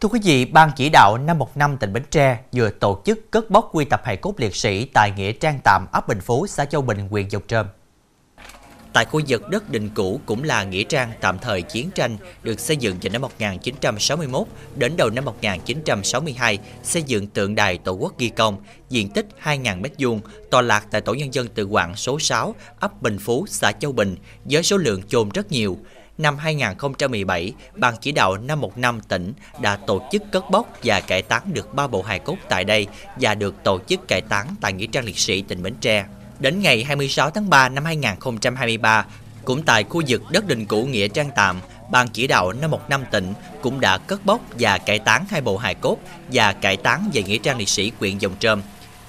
Thưa quý vị, Ban chỉ đạo năm một năm tỉnh Bến Tre vừa tổ chức cất bóc quy tập hài cốt liệt sĩ tại Nghĩa Trang Tạm ấp Bình Phú, xã Châu Bình, huyện Dầu Trơm. Tại khu vực đất đình cũ cũng là nghĩa trang tạm thời chiến tranh được xây dựng từ năm 1961 đến đầu năm 1962, xây dựng tượng đài Tổ quốc ghi công, diện tích 2.000 m2, tọa lạc tại Tổ nhân dân tự quản số 6, ấp Bình Phú, xã Châu Bình, với số lượng chôn rất nhiều năm 2017, Ban chỉ đạo năm một năm tỉnh đã tổ chức cất bóc và cải táng được 3 bộ hài cốt tại đây và được tổ chức cải táng tại Nghĩa trang liệt sĩ tỉnh Bến Tre. Đến ngày 26 tháng 3 năm 2023, cũng tại khu vực đất đình cũ Nghĩa Trang Tạm, Ban chỉ đạo năm một năm tỉnh cũng đã cất bóc và cải táng hai bộ hài cốt và cải táng về Nghĩa trang liệt sĩ huyện Dòng Trơm.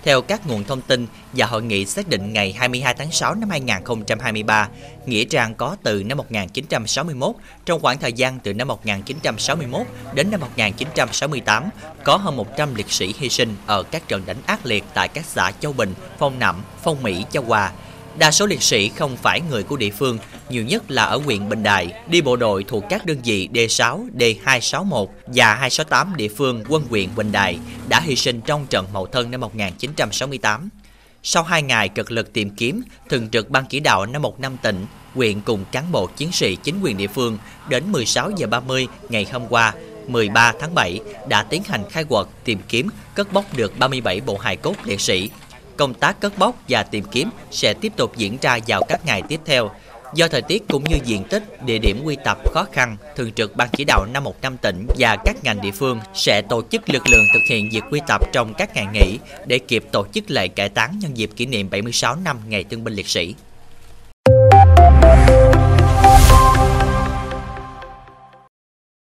Theo các nguồn thông tin và hội nghị xác định ngày 22 tháng 6 năm 2023, Nghĩa Trang có từ năm 1961, trong khoảng thời gian từ năm 1961 đến năm 1968, có hơn 100 liệt sĩ hy sinh ở các trận đánh ác liệt tại các xã Châu Bình, Phong Nậm, Phong Mỹ, Châu Hòa, Đa số liệt sĩ không phải người của địa phương, nhiều nhất là ở huyện Bình Đại, đi bộ đội thuộc các đơn vị D6, D261 và 268 địa phương quân huyện Bình Đại đã hy sinh trong trận Mậu Thân năm 1968. Sau 2 ngày cực lực tìm kiếm, thường trực ban chỉ đạo năm một năm tỉnh, huyện cùng cán bộ chiến sĩ chính quyền địa phương đến 16 giờ 30 ngày hôm qua, 13 tháng 7 đã tiến hành khai quật tìm kiếm cất bóc được 37 bộ hài cốt liệt sĩ công tác cất bóc và tìm kiếm sẽ tiếp tục diễn ra vào các ngày tiếp theo. Do thời tiết cũng như diện tích, địa điểm quy tập khó khăn, Thường trực Ban chỉ đạo năm một năm tỉnh và các ngành địa phương sẽ tổ chức lực lượng thực hiện việc quy tập trong các ngày nghỉ để kịp tổ chức lễ cải táng nhân dịp kỷ niệm 76 năm Ngày Thương binh Liệt sĩ.